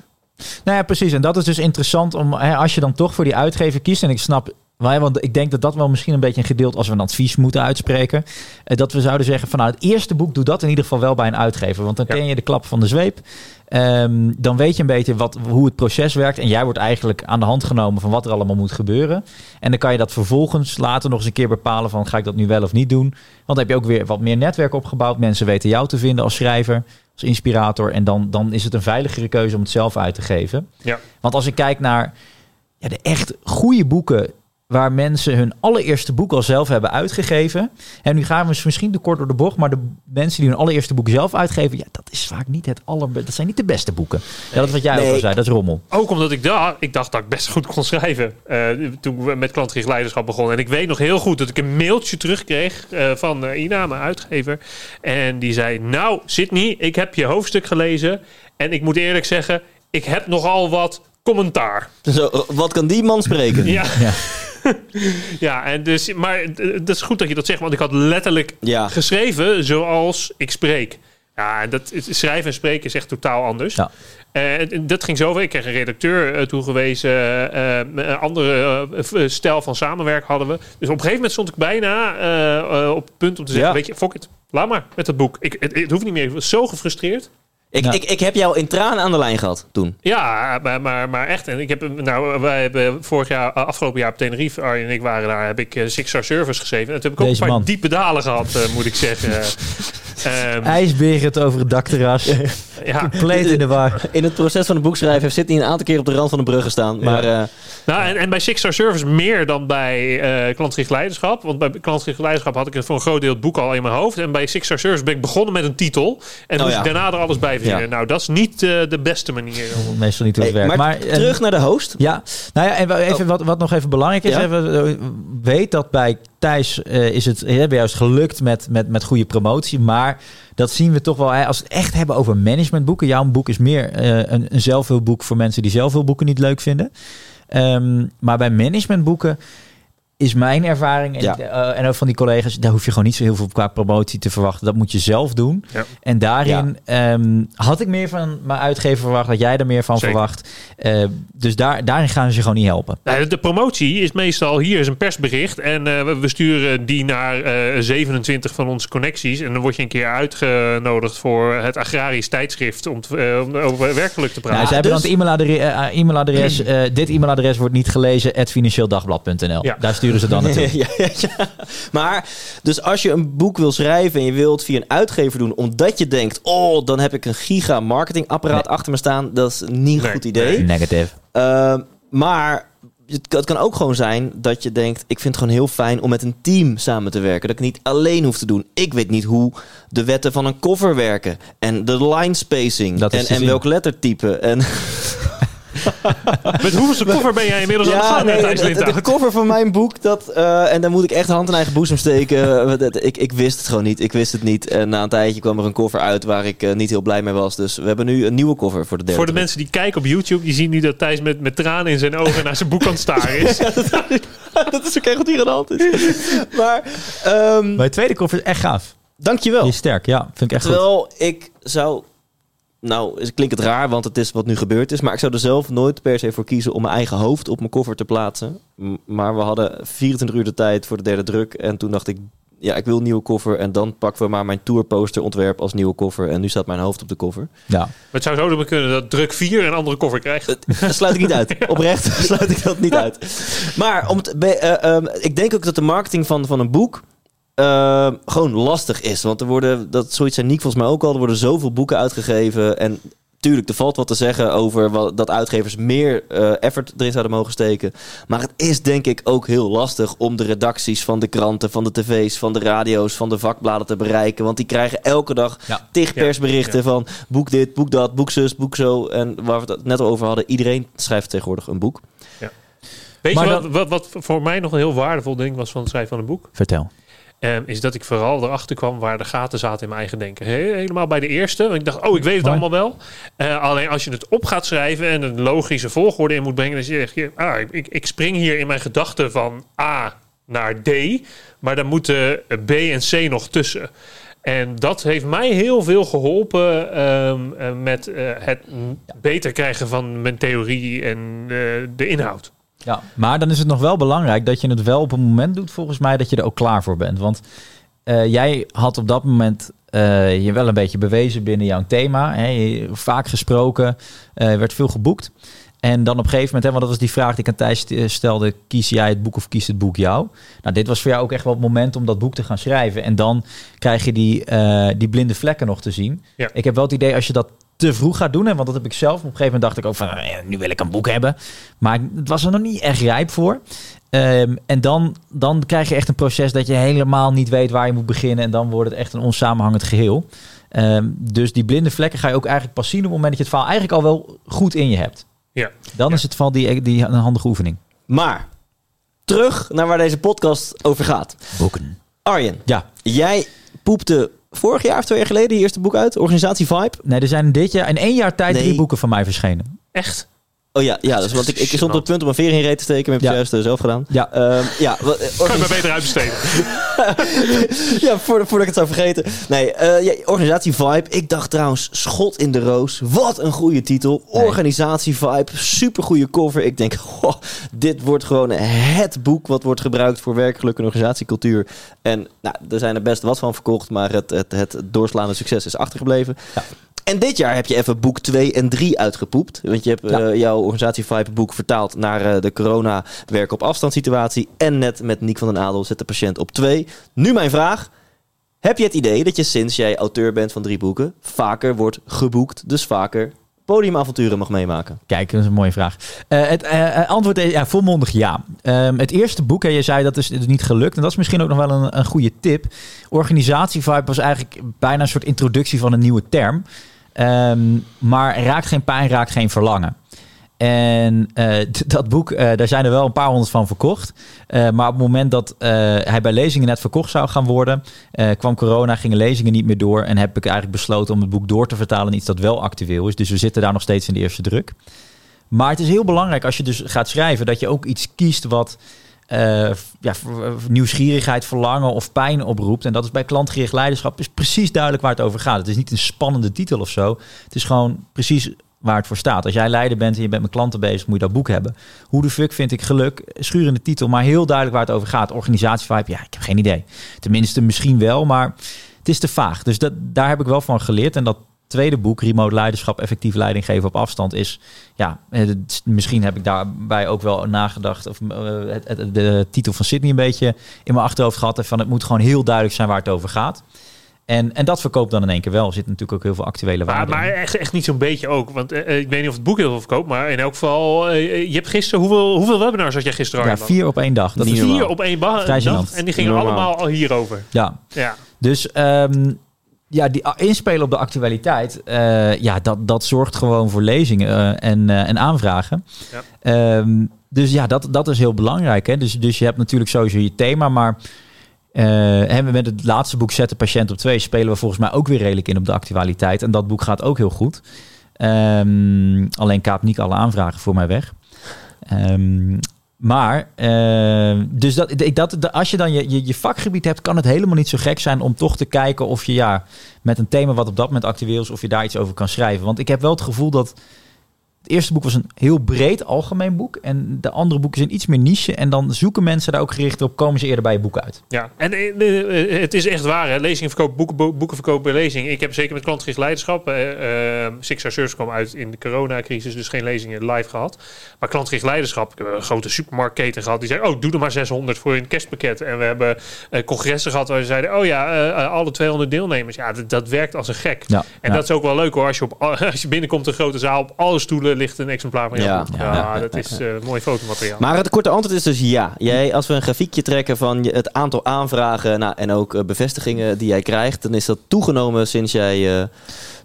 Nou ja, precies. En dat is dus interessant om, hè, als je dan toch voor die uitgever kiest. En ik snap, wij- want ik denk dat dat wel misschien een beetje een gedeelte als we een advies moeten uitspreken. eh, Dat we zouden zeggen van nou, het eerste boek doe dat in ieder geval wel bij een uitgever. Want dan Ja. ken je de klap van de zweep. Ehm, dan weet je een beetje wat, hoe het proces werkt. En jij wordt eigenlijk aan de hand genomen van wat er allemaal moet gebeuren. En dan kan je dat vervolgens later nog eens een keer bepalen van ga ik dat nu wel of niet doen. Want dan heb je ook weer wat meer netwerk opgebouwd. Mensen weten jou te vinden als schrijver, als inspirator. En dan, dan is het een veiligere keuze om het zelf uit te geven. Ja. Want als ik kijk naar ja, de echt goede boeken waar mensen hun allereerste boek al zelf hebben uitgegeven. En nu gaan we misschien te kort door de bocht, maar de mensen die hun allereerste boek zelf uitgeven, ja, dat is vaak niet het aller, dat zijn niet de beste boeken. Ja, dat is wat jij ook al zei, dat is rommel. Ook omdat ik, dacht, ik dacht dat ik best goed kon schrijven. eh, toen we met klantgericht leiderschap begonnen. En ik weet nog heel goed dat ik een mailtje terugkreeg eh, van eh, Ina, mijn uitgever. En die zei, nou Sydney, ik heb je hoofdstuk gelezen. En ik moet eerlijk zeggen, ik heb nogal wat commentaar. Zo, wat kan die man spreken? Ja, Ja. ja en dus, maar eh, dat is goed dat je dat zegt. Want ik had letterlijk Ja. geschreven zoals ik spreek. Ja, dat, het- schrijven en spreken is echt totaal anders. Ja. Eh, dat ging zo ver. Ik kreeg een redacteur eh, toegewezen. eh, eh, een andere eh, stijl van samenwerken hadden we. Dus op een gegeven moment stond ik bijna eh, eh, op het punt om te zeggen... Ja. weet je, fuck it, laat maar met dat boek. Ik, het, het hoeft niet meer. Ik was zo gefrustreerd. Ik, Ja. ik, ik heb jou in tranen aan de lijn gehad toen. Ja, maar, maar, maar echt. En ik heb, nou, wij hebben vorig jaar, afgelopen jaar op Tenerife, Arjen en ik waren daar, heb ik eh, Six Star Service geschreven. En toen heb ik ook een paar man. diepe dalen gehad, eh, moet ik zeggen. Ehm, IJsberend over het dakterras, ja. compleet in de war. In het proces van het boek schrijven heeft Sydney een aantal keer op de rand van de brug gestaan. Maar eh, Nou, en, en bij Six Star Service meer dan bij eh klantgericht leiderschap. Want bij klantgericht leiderschap had ik het voor een groot deel het boek al in mijn hoofd. En bij Six Star Service ben ik begonnen met een titel. En Oh moest ja. ik daarna er alles bij vinden. Ja. Nou, dat is niet eh, de beste manier. om- Meestal niet hoe het hey, werkt. maar, Maar, terug naar de host. Ja, nou ja, en even, wat, wat nog even belangrijk is, Ja. even, weet dat bij Thijs eh, is het hebben we juist gelukt met, met, met goede promotie, maar dat zien we toch wel, hè, als we het echt hebben over managementboeken, jouw boek is meer eh, een, een zelfhulpboek voor mensen die zelfhulpboeken niet leuk vinden. Ehm, maar bij managementboeken is mijn ervaring. En, Ja. eh, en ook van die collega's, daar hoef je gewoon niet zo heel veel qua promotie te verwachten. Dat moet je zelf doen. Ja. En daarin ehm, had ik meer van mijn uitgever verwacht, dat jij er meer van Zeker. verwacht. Eh, dus daar, daarin gaan ze je gewoon niet helpen. Nou, de promotie is meestal hier is een persbericht en eh, we- sturen die naar eh, 27 van onze connecties en dan word je een keer uitgenodigd voor het agrarisch tijdschrift om, te- om over werkelijk te praten. Nou, ze hebben dus- dan het e-mailadres. e-mailadres eh, dit e-mailadres wordt niet gelezen. at financieeldagblad.nl. Ja. Daar sturen ze dan naartoe. ja, ja, ja. Maar, dus als je een boek wil schrijven en je wilt het via een uitgever doen, omdat je denkt, oh, dan heb ik een giga marketingapparaat Nee. achter me staan, dat is niet een goed idee. Negative. Ehm, maar het, kan- het kan ook gewoon zijn dat je denkt: ik vind het gewoon heel fijn om met een team samen te werken. Dat ik niet alleen hoef te doen. Ik weet niet hoe de wetten van een cover werken. En de line spacing. Dat is en en welk lettertype. En Met hoeveelste koffer ben jij inmiddels aan de ja, gang, nee, Thijs de, de, Lindhout? de cover van mijn boek, dat, eh, en daar moet ik echt hand in eigen boezem steken. Eh, ik, ik wist het gewoon niet. Ik wist het niet. En na een tijdje kwam er een cover uit waar ik eh, niet heel blij mee was. Dus we hebben nu een nieuwe cover voor de derde. Voor de mensen die kijken op YouTube, die zien nu dat Thijs met, met tranen in zijn ogen naar zijn boek aan het staren is. dat is ook echt wat hier aan de hand is. maar, ehm, Mijn tweede koffer is echt gaaf. dankjewel. Die is sterk, ja. Vind ik echt goed. Terwijl ik zou. Nou, het klinkt het raar, want het is wat nu gebeurd is. Maar ik zou er zelf nooit per se voor kiezen om mijn eigen hoofd op mijn cover te plaatsen. M- Maar we hadden 24 uur de tijd voor de derde druk. En toen dacht ik, ja, ik wil een nieuwe cover. En dan pakken we maar mijn tourposter ontwerp als nieuwe cover. En nu staat mijn hoofd op de cover. Ja. Maar het zou zo kunnen dat druk 4 een andere koffer krijgt. Dat sluit ik niet uit. Oprecht sluit ik dat niet uit. Maar om eh, ehm, ik denk ook dat de marketing van, van een boek ehm, gewoon lastig is. Want er worden, dat zoiets zei Niek volgens mij ook al, er worden zoveel boeken uitgegeven. En tuurlijk, er valt wat te zeggen over wat, dat uitgevers meer eh, effort erin zouden mogen steken. Maar het is denk ik ook heel lastig om de redacties van de kranten, van de tv's, van de radio's, van de vakbladen te bereiken. Want die krijgen elke dag Ja. tig Ja, persberichten ja. van boek dit, boek dat, boek zus, boek zo. En waar we het net al over hadden, iedereen schrijft tegenwoordig een boek. Weet Maar je wat, dan- wat, wat voor mij nog een heel waardevol ding was van het schrijven van een boek? Vertel. Is dat ik vooral erachter kwam waar de gaten zaten in mijn eigen denken. He- helemaal bij de eerste. Want ik dacht, oh, ik weet het Mooi. allemaal wel. Eh, alleen als je het op gaat schrijven en een logische volgorde in moet brengen, dan zeg je, ah, ik, ik spring hier in mijn gedachten van A naar D, maar dan moeten B en C nog tussen. En dat heeft mij heel veel geholpen ehm, eh, met eh, het beter krijgen van mijn theorie en de inhoud. Ja, maar dan is het nog wel belangrijk dat je het wel op een moment doet, volgens mij, dat je er ook klaar voor bent. Want eh, jij had op dat moment eh, je wel een beetje bewezen binnen jouw thema. Hè, je- vaak gesproken, eh, werd veel geboekt. En dan op een gegeven moment, hè, want dat was die vraag die ik aan Thijs st- stelde, kies jij het boek of kiest het boek jou? Nou, dit was voor jou ook echt wel het moment om dat boek te gaan schrijven. En dan krijg je die, die blinde vlekken nog te zien. Ja. Ik heb wel het idee, als je dat te vroeg gaat doen, hè, want dat heb ik zelf. Op een gegeven moment dacht ik ook van, eh, nu wil ik een boek hebben. Maar het was er nog niet echt rijp voor. Ehm, en dan, dan krijg je echt een proces dat je helemaal niet weet waar je moet beginnen. En dan wordt het echt een onsamenhangend geheel. Ehm, dus die blinde vlekken ga je ook eigenlijk pas zien op het moment dat je het verhaal eigenlijk al wel goed in je hebt. Ja. Dan Ja. is het val die, die een handige oefening. Maar terug naar waar deze podcast over gaat. Boeken. Arjen, Ja, jij poepte vorig jaar of twee jaar geleden je eerste boek uit, Organisatie Vibe. nee, er zijn dit jaar in één jaar tijd Nee. drie boeken van mij verschenen. Echt? Oh ja, ja dus, want ik, ik stond op het punt om een veer in reet te steken, maar heb Ja. juist eh, zelf gedaan. Ja. Ehm, ja, wat, Kan je maar beter uitbesteden. ja voor, voordat ik het zou vergeten. Nee, eh, ja, Organisatie Vibe. Ik dacht trouwens, schot in de roos. Wat een goede titel. Nee. Organisatie Vibe. Super goede cover. Ik denk, dit wordt gewoon het boek wat wordt gebruikt voor werkgeluk en organisatiecultuur. En nou, er zijn er best wat van verkocht, maar het, het, het doorslaande succes is achtergebleven. Ja. En dit jaar heb je even boek 2 en 3 uitgepoept. Want je hebt Ja. eh, jouw organisatie Vibe boek vertaald naar eh, de corona werk op afstand situatie. En net met Niek van den Adel zet de patiënt op 2. Nu mijn vraag. Heb je het idee dat je sinds jij auteur bent van drie boeken vaker wordt geboekt, dus vaker podiumavonturen mag meemaken? Kijk, dat is een mooie vraag. Eh, het antwoord is ja, volmondig ja. Ehm, het eerste boek, en je zei dat is, is niet gelukt. En dat is misschien ook nog wel een, een goede tip. Organisatievibe was eigenlijk bijna een soort introductie van een nieuwe term. Ehm, maar raakt geen pijn, raakt geen verlangen. En eh, dat boek, eh, daar zijn er wel een paar honderd van verkocht. Eh, maar op het moment dat hij bij lezingen net verkocht zou gaan worden, kwam corona, gingen lezingen niet meer door. En heb ik eigenlijk besloten om het boek door te vertalen in iets dat wel actueel is. Dus we zitten daar nog steeds in de eerste druk. Maar het is heel belangrijk als je dus gaat schrijven, dat je ook iets kiest wat eh, ja, nieuwsgierigheid, verlangen of pijn oproept. En dat is bij klantgericht leiderschap is precies duidelijk waar het over gaat. Het is niet een spannende titel of zo. Het is gewoon precies waar het voor staat. Als jij leider bent en je bent met klanten bezig, moet je dat boek hebben. Hoe de fuck vind ik geluk? Schurende titel, maar heel duidelijk waar het over gaat. Organisatievibe, ja, ik heb geen idee. Tenminste, misschien wel, maar het is te vaag. Dus dat, daar heb ik wel van geleerd. En dat tweede boek, Remote Leiderschap, Effectief Leiding Geven op Afstand, is, ja, het- misschien heb ik daarbij ook wel nagedacht, of eh, het, het- de titel van Sydney een beetje in mijn achterhoofd gehad. En van het moet gewoon heel duidelijk zijn waar het over gaat. En, en dat verkoopt dan in één keer wel. Er zit natuurlijk ook heel veel actuele Maar, waarde in. maar echt, echt niet zo'n beetje ook. Want eh, eh, ik weet niet of het boek heel veel verkoopt. Maar in elk geval, je hebt gisteren... Hoeveel, hoeveel webinars had jij gisteren? Ja, vier op één dag. Dat Vier normaal. op één dag. En die gingen Normaal. allemaal al hierover. ja. Ja. Dus ehm, ja, die a- inspelen op de actualiteit, eh, ja, dat, dat zorgt gewoon voor lezingen eh, en, eh, en aanvragen. Ja. Ehm, dus ja, dat, dat is heel belangrijk. Hè? Dus, dus je hebt natuurlijk sowieso je thema, maar hè, met het laatste boek Zet de patiënt op twee spelen we volgens mij ook weer redelijk in op de actualiteit. En dat boek gaat ook heel goed. Ehm, alleen kaapt niet alle aanvragen voor mij weg. Ehm, maar, eh, dus dat, ik- dat- als je dan je, je, je vakgebied hebt, kan het helemaal niet zo gek zijn om toch te kijken of je ja, met een thema wat op dat moment actueel is, of je daar iets over kan schrijven. Want ik heb wel het gevoel dat het eerste boek was een heel breed algemeen boek. En de andere boeken zijn iets meer niche. En dan zoeken mensen daar ook gericht op, komen ze eerder bij je boek uit. Ja, en eh, eh, het is echt waar. Hè? Lezingen verkopen, boeken, bo- boeken verkopen bij lezing. Ik heb zeker met klantgericht leiderschap. eh eh, Six kwam uit in de coronacrisis, dus geen lezingen live gehad. Maar klantgericht leiderschap, ik heb een grote supermarktketen gehad. Die zei, oh, doe er maar 600 voor een kerstpakket. En we hebben eh, congressen gehad waar ze zeiden, oh ja, eh, eh, alle 200 deelnemers. Ja, dat, dat werkt als een gek. Ja, En ja. dat is ook wel leuk hoor. Als je, op, als je binnenkomt een grote zaal, op alle stoelen ligt een exemplaar van jouw Ja. boek. Ja. Ja, dat is eh, mooi fotomateriaal. Maar het korte antwoord is dus ja. Jij, als we een grafiekje trekken van je- het aantal aanvragen nou, en ook eh, bevestigingen die jij krijgt, dan is dat toegenomen sinds jij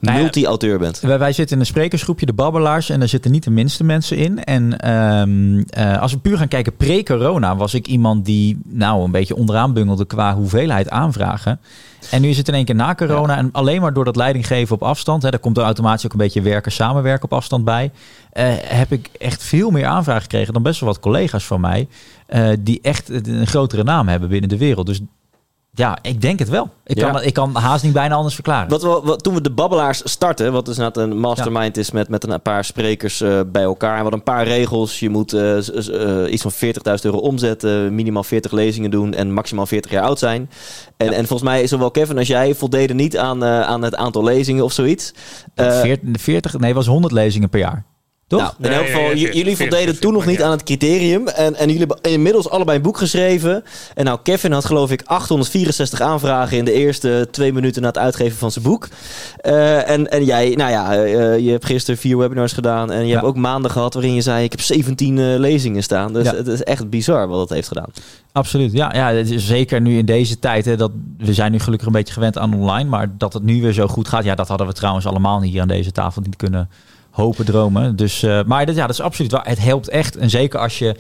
Nou ja, multi-auteur bent. Wij, wij zitten in een sprekersgroepje, de Babbelaars, en daar zitten niet de minste mensen in. En ehm, eh, als we puur gaan kijken, pre-corona was ik iemand die nou een beetje onderaan bungelde qua hoeveelheid aanvragen. En nu is het in één keer na corona en alleen maar door dat leidinggeven op afstand, hè, daar komt er automatisch ook een beetje werken, samenwerken op afstand bij, eh, heb ik echt veel meer aanvragen gekregen dan best wel wat collega's van mij, eh, die echt een grotere naam hebben binnen de wereld. Dus ja, ik denk het wel. Ik, Ja. kan, ik kan haast niet bijna anders verklaren. Wat, we- wat, toen we de Babbelaars starten, wat dus net een mastermind is met, met een paar sprekers eh, bij elkaar. En wat een paar regels. Je moet eh, eh, iets van 40.000 euro omzetten, minimaal 40 lezingen doen en maximaal 40 jaar oud zijn. En, en volgens mij, zowel Kevin als jij voldeden niet aan, aan het aantal lezingen of zoiets. Eh, 40, 40, nee, het was 100 lezingen per jaar. Toch? Nou, in elk geval, nee, j- 40, jullie 40, voldeden toen nog niet aan het criterium. En, en jullie hebben inmiddels allebei een boek geschreven. En nou, Kevin had geloof ik 864 aanvragen in de eerste twee minuten na het uitgeven van zijn boek. Eh, en, en jij, nou ja, eh, je hebt gisteren vier webinars gedaan. En je Ja. hebt ook maanden gehad waarin je zei, ik heb 17 eh, lezingen staan. Dus Ja. het is echt bizar wat het heeft gedaan. Absoluut. Ja, ja, het is zeker nu in deze tijd. Hè, dat, we zijn nu gelukkig een beetje gewend aan online. Maar dat het nu weer zo goed gaat. Ja, dat hadden we trouwens allemaal hier aan deze tafel niet kunnen hopen, dromen. Dus, eh, maar dat, ja, dat is absoluut waar. Het helpt echt. En zeker als je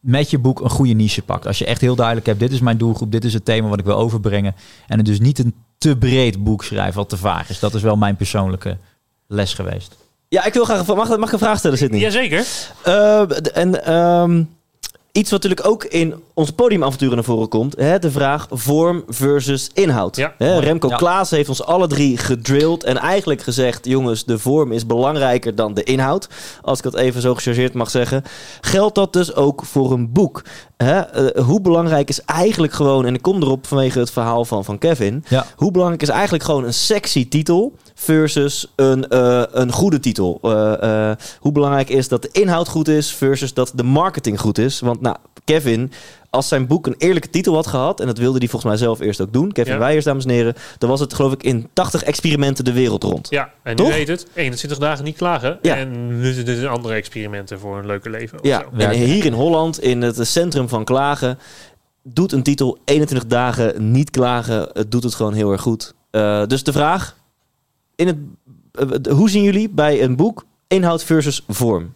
met je boek een goede niche pakt. Als je echt heel duidelijk hebt, dit is mijn doelgroep. Dit is het thema wat ik wil overbrengen. En het dus niet een te breed boek schrijven wat te vaag is. Dat is wel mijn persoonlijke les geweest. Ja, ik wil graag, mag, mag ik een vraag stellen, Sydney? Jazeker. Eh, d- en ehm, iets wat natuurlijk ook in onze podiumavonturen naar voren komt. Hè, de vraag vorm versus inhoud. Ja. Hè, Remco Ja. Klaas heeft ons alle drie gedrilled. En eigenlijk gezegd, jongens, de vorm is belangrijker dan de inhoud. Als ik dat even zo gechargeerd mag zeggen. Geldt dat dus ook voor een boek? Hè? Eh, hoe belangrijk is eigenlijk gewoon, en ik kom erop vanwege het verhaal van, van Kevin. Ja. Hoe belangrijk is eigenlijk gewoon een sexy titel versus een, eh, een goede titel? Eh, hoe belangrijk is dat de inhoud goed is versus dat de marketing goed is? Want nou, Kevin, als zijn boek een eerlijke titel had gehad, en dat wilde hij volgens mij zelf eerst ook doen, Kevin Ja. Weijers, dames en heren, dan was het geloof ik in 80 experimenten de wereld rond. Ja, en nu Toch? heet het 21 dagen niet klagen. Ja. En nu zijn er andere experimenten voor een leuker leven. Ja, zo. en hier in Holland, in het centrum van klagen, doet een titel 21 dagen niet klagen. Het doet het gewoon heel erg goed. Eh, dus de vraag, in het, eh, hoe zien jullie bij een boek inhoud versus vorm?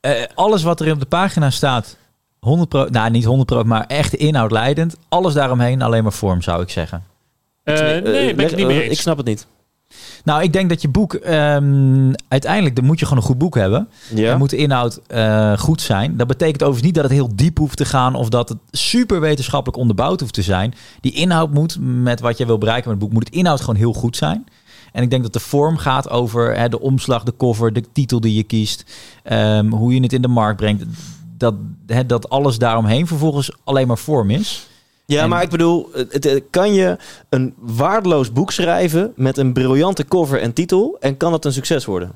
Eh, alles wat er op de pagina staat, 100 pro, nou niet 100 pro, maar echt inhoudleidend. Alles daaromheen alleen maar vorm, zou ik zeggen. Eh, nee, ben ik het niet mee eh, eens. Ik snap het niet. Nou, ik denk dat je boek ehm, uiteindelijk dan moet je gewoon een goed boek hebben. Ja. Dan moet de inhoud eh, goed zijn. Dat betekent overigens niet dat het heel diep hoeft te gaan of dat het super wetenschappelijk onderbouwd hoeft te zijn. Die inhoud moet met wat je wil bereiken met het boek, moet het inhoud gewoon heel goed zijn. En ik denk dat de vorm gaat over hè, de omslag, de cover, de titel die je kiest, ehm, hoe je het in de markt brengt. Dat, hè, dat alles daaromheen vervolgens alleen maar vorm is. Ja, En- maar ik bedoel, het, het- kan je een waardeloos boek schrijven met een briljante cover en titel en kan het een succes worden?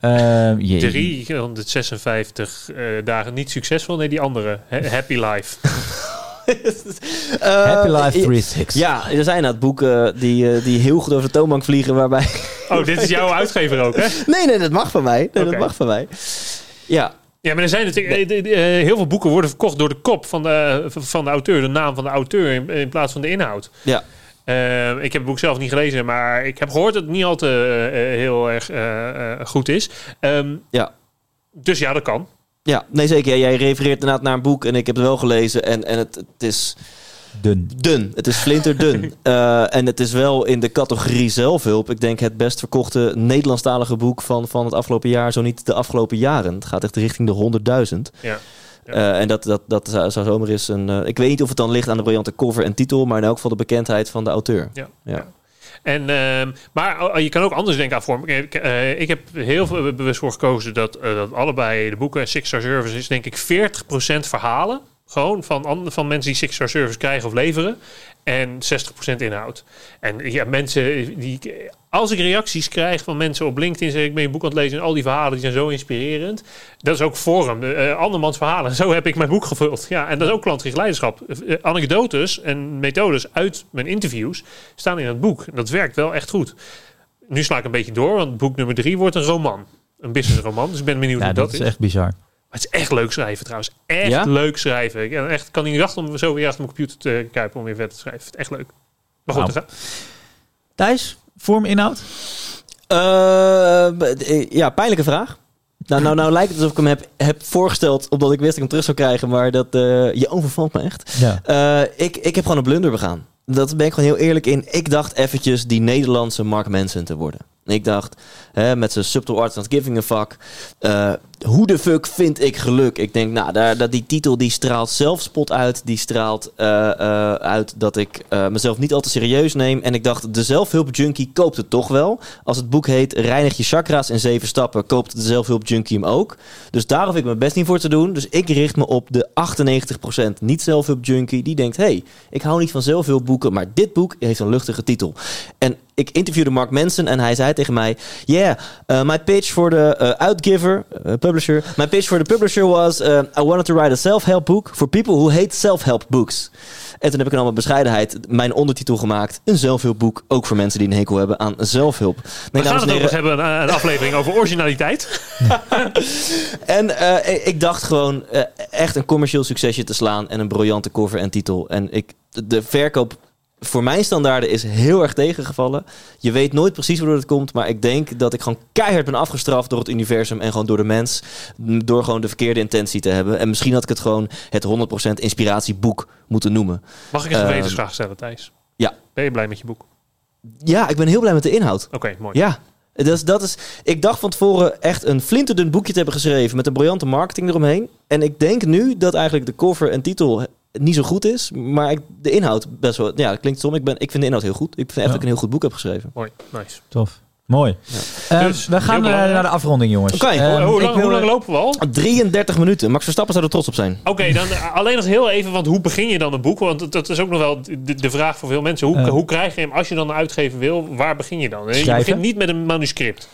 Ehm, je- 356 eh, dagen niet succesvol. Nee, die andere. Ha- Happy Life. Happy Life Eh, 36. Ja, er zijn inderdaad boeken die, eh, die heel goed over de toonbank vliegen waarbij... Oh, dit is jouw uitgever ook, hè? nee, nee, dat mag van mij. Nee, dat mag van mij. Ja, Ja, maar er zijn natuurlijk eh, eh, heel veel boeken worden verkocht door de kop van de, van de auteur, de naam van de auteur in, in plaats van de inhoud. ja. Eh, ik heb het boek zelf niet gelezen, maar ik heb gehoord dat het niet al te eh, heel erg eh, eh, goed is. Ehm, Ja. Dus ja, dat kan. Ja, nee zeker. Ja, jij refereert inderdaad naar een boek en ik heb het wel gelezen en, en het, het is Dun. dun. Het is flinterdun. Eh en het is wel in de categorie zelfhulp. Ik denk het best verkochte Nederlandstalige boek van, van het afgelopen jaar, zo niet de afgelopen jaren. Het gaat echt richting de 100.000. Ja. Ja. Eh, en dat, dat, dat zou, zou zomaar eens een... eh, ik weet niet of het dan ligt aan de briljante cover en titel, maar in elk geval de bekendheid van de auteur. Ja. Ja. Ja. En, ehm, maar oh, je kan ook anders denken aan vorm. Ik, eh, ik heb heel veel bewust voor gekozen dat, eh, dat allebei de boeken, Six Star Service is denk ik 40% verhalen. Gewoon van, an- van mensen die Six Star Service krijgen of leveren. En 60% inhoud. En ja, mensen die. Als ik reacties krijg van mensen op LinkedIn, zeg ik ben je boek aan het lezen en al die verhalen die zijn zo inspirerend. Dat is ook vorm, eh andermans verhalen. Zo heb ik mijn boek gevuld. Ja, en dat is ook klantgericht leiderschap. Eh, anekdotes en methodes uit mijn interviews staan in het boek. En dat werkt wel echt goed. Nu sla ik een beetje door, want boek nummer drie wordt een roman. Een businessroman. Dus ik ben benieuwd Ja, hoe dat dat, is is. echt bizar. Maar het is echt leuk schrijven trouwens. Echt Ja? leuk schrijven. Ik kan echt, kan niet wachten om zo weer achter mijn computer te kijken om weer verder te schrijven. Het is echt leuk. Maar goed, Nou. Thijs, vorm, inhoud? Eh, eh, ja, pijnlijke vraag. Nou, nou, nou lijkt het alsof ik hem heb, heb voorgesteld, omdat ik wist dat ik hem terug zou krijgen, maar dat, eh, je overvalt me echt. Ja. Eh, ik, ik heb gewoon een blunder begaan. Dat ben ik gewoon heel eerlijk in. Ik dacht eventjes die Nederlandse Mark Manson te worden. Ik dacht, hè, met zijn subtle arts not giving a fuck. eh, hoe de fuck vind ik geluk? Ik denk, nou, daar, dat die titel die straalt zelfspot uit. Die straalt eh, eh, uit dat ik mezelf niet al te serieus neem. En ik dacht, de zelfhulpjunkie koopt het toch wel. Als het boek heet Reinig je chakra's in zeven stappen, koopt de zelfhulpjunkie hem ook. Dus daar hoef ik mijn best niet voor te doen. Dus ik richt me op de 98% niet zelfhulpjunkie. Die denkt, hey, ik hou niet van zelfhulpboeken, maar dit boek heeft een luchtige titel. En ik interviewde Mark Manson en hij zei tegen mij... Yeah, uh, my pitch for the uh, outgiver, uh, publisher... My pitch for the publisher was... Uh, I wanted to write a self-help book for people who hate self-help books. En toen heb ik in alle bescheidenheid mijn ondertitel gemaakt. Een zelfhulpboek, ook voor mensen die een hekel hebben aan zelfhulp. We Nee, gaan dames het ook hebben, een, een aflevering over originaliteit. En eh, ik- ik dacht gewoon eh, echt een commercieel succesje te slaan en een briljante cover en titel. En ik, de verkoop voor mijn standaarden is heel erg tegengevallen. Je weet nooit precies waardoor het komt, maar ik denk dat ik gewoon keihard ben afgestraft door het universum en gewoon door de mens. Door gewoon de verkeerde intentie te hebben. En misschien had ik het gewoon het 100% inspiratieboek moeten noemen. Mag ik een Ehm, gewetensvraag stellen, Thijs? ja. Ben je blij met je boek? Ja, ik ben heel blij met de inhoud. Oké, mooi. Ja. Is, dat is, ik dacht van tevoren echt een flinterdun boekje te hebben geschreven met een briljante marketing eromheen. En ik denk nu dat eigenlijk de cover en titel niet zo goed is, maar ik, de inhoud best wel. Ja, dat klinkt stom. Ik, ben, ik vind de inhoud heel goed. Ik vind echt Ja. dat ik een heel goed boek heb geschreven. Mooi, nice. Tof. Mooi. Eh, Dus, we gaan naar de afronding, jongens. Oké. Eh, hoe, lang, wil- hoe lang lopen we al? 33 minuten. Max Verstappen zou er trots op zijn. Oké, dan alleen nog heel even, want hoe begin je dan een boek? Want dat- is ook nog wel de, de vraag voor veel mensen. Hoe, Eh. hoe krijg je hem, als je dan een uitgever wil, waar begin je dan? Je begint niet met een manuscript.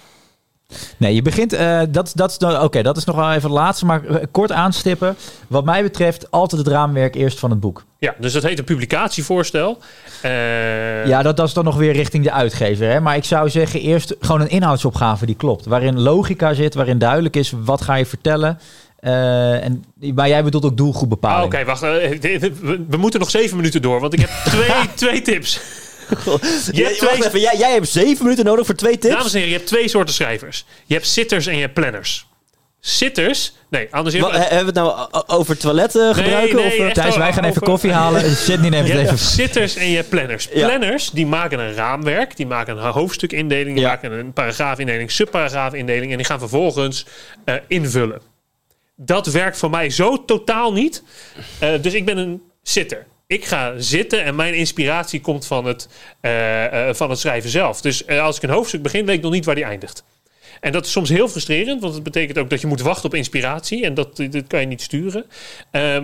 Nee, je begint. eh, dat, dat, Oké, dat is nog wel even het laatste, maar eh, kort aanstippen. Wat mij betreft, altijd het raamwerk eerst van het boek. Ja, dus dat heet een publicatievoorstel. Eh, Ja, dat, dat is dan nog weer richting de uitgever. Hè? Maar ik zou zeggen, eerst gewoon een inhoudsopgave die klopt. Waarin logica zit, waarin duidelijk is wat ga je vertellen. En, maar jij bedoelt ook Ah, doelgroepbepaling. Oké, wacht. we, we moeten nog zeven minuten door, want ik heb twee, twee tips. Jij, hebt twee- even, jij, jij hebt 7 minuten nodig voor twee tips. Dames en heren, je hebt twee soorten schrijvers. Je hebt sitters en je hebt planners. Sitters, nee, anders Wat, hebben we het nou over toiletten gebruiken? nee, of, eh? Thijs, wij gaan even koffie halen. Sydney neemt Je het hebt even. sitters en je hebt planners. Ja. Planners die maken een raamwerk, die maken een hoofdstukindeling, die Ja. maken een paragraafindeling, subparagraafindeling en die gaan vervolgens eh, invullen. Dat werkt voor mij zo totaal niet. Eh, dus ik ben een sitter. Ik ga zitten en mijn inspiratie komt van het, eh, eh, van het schrijven zelf. Dus eh, als ik een hoofdstuk begin, weet ik nog niet waar die eindigt. En dat is soms heel frustrerend, want het betekent ook dat je moet wachten op inspiratie. En dat, dat kan je niet sturen.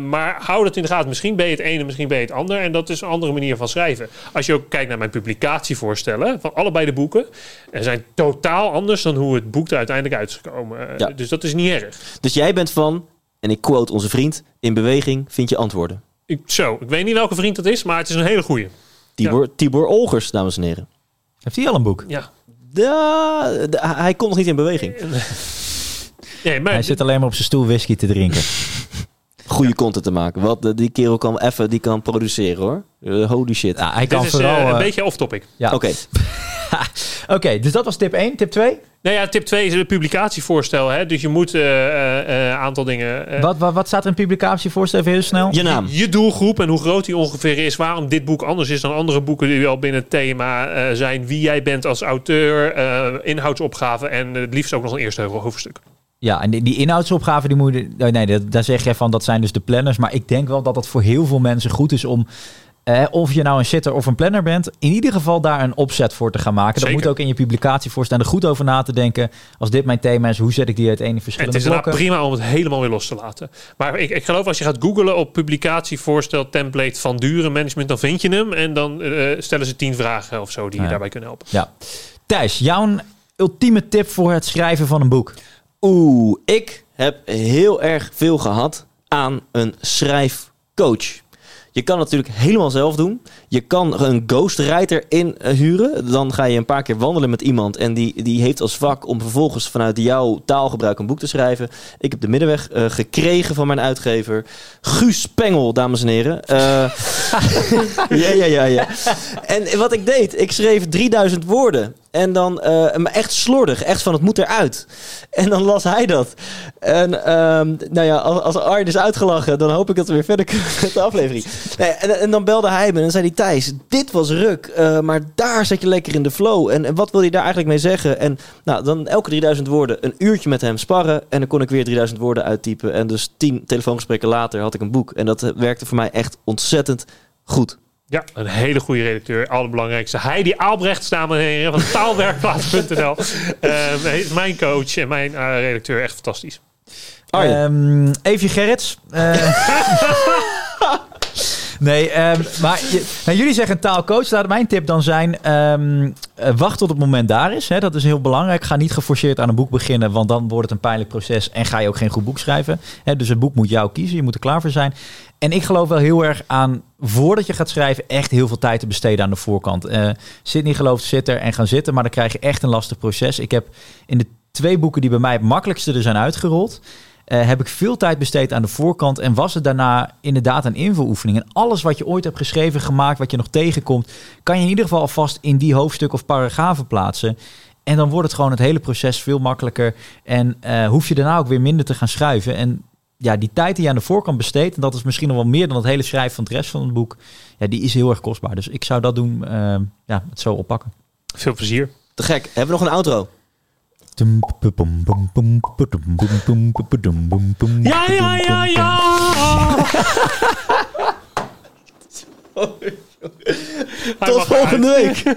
Maar hou dat in de gaten. Misschien ben je het ene, misschien ben je het ander. En dat is een andere manier van schrijven. Als je ook kijkt naar mijn publicatievoorstellen van allebei de boeken. Er zijn totaal anders dan hoe het boek er uiteindelijk uit is gekomen. Ja. Dus dat is niet erg. Dus jij bent van, en ik quote onze vriend, in beweging vind je antwoorden. Ik, zo, ik weet niet welke vriend dat is, maar het is een hele goeie. Tibor, Tibor Olgers, dames en heren. Heeft hij al een boek? Ja. De- hij komt nog niet in beweging. Nee, maar Hij zit alleen maar op zijn stoel whisky te drinken. Goede content te maken. Wat eh, die kerel kan even, die kan produceren hoor. Eh, holy shit. Ja, hij dit kan is vooral... eh, een beetje off-topic. ja. Oké, Oké, dus dat was tip 1. Tip 2? Nou ja, tip 2 is een publicatievoorstel. Hè? Dus je moet een aantal dingen... eh, Wat, wat, wat staat er in publicatievoorstel even heel snel? je naam. Je doelgroep en hoe groot die ongeveer is. Waarom dit boek anders is dan andere boeken die al binnen het thema eh, zijn. Wie jij bent als auteur, eh, inhoudsopgave en het liefst ook nog een eerste hoofdstuk. Ja, en die, die inhoudsopgave, die moet je... oh, Nee, dat, daar zeg jij van, dat zijn dus de planners. Maar ik denk wel dat dat voor heel veel mensen goed is om... eh, of je nou een sitter of een planner bent, in ieder geval daar een opzet voor te gaan maken. Dat moet ook in je publicatie voor staan. Er goed over na te denken. Als dit mijn thema is, hoe zet ik die uiteen in En het verschillende is blokken? prima om het helemaal weer los te laten. Maar ik, ik geloof als je gaat googlen op publicatievoorstel template van Duren Management, dan vind je hem. En dan eh, stellen ze tien vragen of zo die je daarbij kunnen helpen. Ja. Thijs, jouw ultieme tip voor het schrijven van een boek? Oeh, ik heb heel erg veel gehad aan een schrijfcoach. Je kan het natuurlijk helemaal zelf doen. Je kan een ghostwriter inhuren. Dan ga je een paar keer wandelen met iemand. En die, die heeft als vak om vervolgens vanuit jouw taalgebruik een boek te schrijven. Ik heb de middenweg eh, gekregen van mijn uitgever. Guus Pengel, dames en heren. Eh, ja, ja, ja, ja. En wat ik deed, ik schreef 3000 woorden. En dan, eh, maar echt slordig, echt van het moet eruit. En dan las hij dat. En ehm, nou ja, als, als Arjen is uitgelachen, dan hoop ik dat we weer verder kunnen met de aflevering. Nee, en, en dan belde hij me en zei hij, Thijs, dit was ruk, eh, maar daar zat je lekker in de flow. En, en wat wil je daar eigenlijk mee zeggen? En nou, dan elke 3000 woorden een uurtje met hem sparren. En dan kon ik weer 3000 woorden uittypen. En dus tien telefoongesprekken later had ik een boek. En dat eh, werkte voor mij echt ontzettend goed. Ja, een hele goede redacteur. Allerbelangrijkste. Heidi Aalbrecht, dames en heren, van taalwerkplaats.nl. Ehm, hij is mijn coach en mijn eh, redacteur. Echt fantastisch. Ehm Eefje Gerrits. Eh, nee, ehm, maar nou, jullie zeggen taalcoach. Laat mijn tip dan zijn, ehm, eh, wacht tot het moment daar is. Hè, dat is heel belangrijk. Ga niet geforceerd aan een boek beginnen, want dan wordt het een pijnlijk proces en ga je ook geen goed boek schrijven. Hè, dus een boek moet jou kiezen, je moet er klaar voor zijn. En ik geloof wel heel erg aan, voordat je gaat schrijven, echt heel veel tijd te besteden aan de voorkant. Eh Sydney gelooft zit er en gaan zitten, maar dan krijg je echt een lastig proces. Ik heb in de twee boeken die bij mij het makkelijkste er zijn uitgerold, eh, heb ik veel tijd besteed aan de voorkant en was het daarna inderdaad een invuloefening. En alles wat je ooit hebt geschreven, gemaakt, wat je nog tegenkomt, kan je in ieder geval alvast in die hoofdstuk of paragrafen plaatsen. En dan wordt het gewoon het hele proces veel makkelijker. En eh, hoef je daarna ook weer minder te gaan schuiven. En ja, die tijd die je aan de voorkant besteedt, en dat is misschien nog wel meer dan het hele schrijven van het rest van het boek, ja, die is heel erg kostbaar. Dus ik zou dat doen, eh, ja, het zo oppakken. Veel plezier. Te gek. Hebben we nog een outro? Ja, ja, ja, ja. Tot volgende week.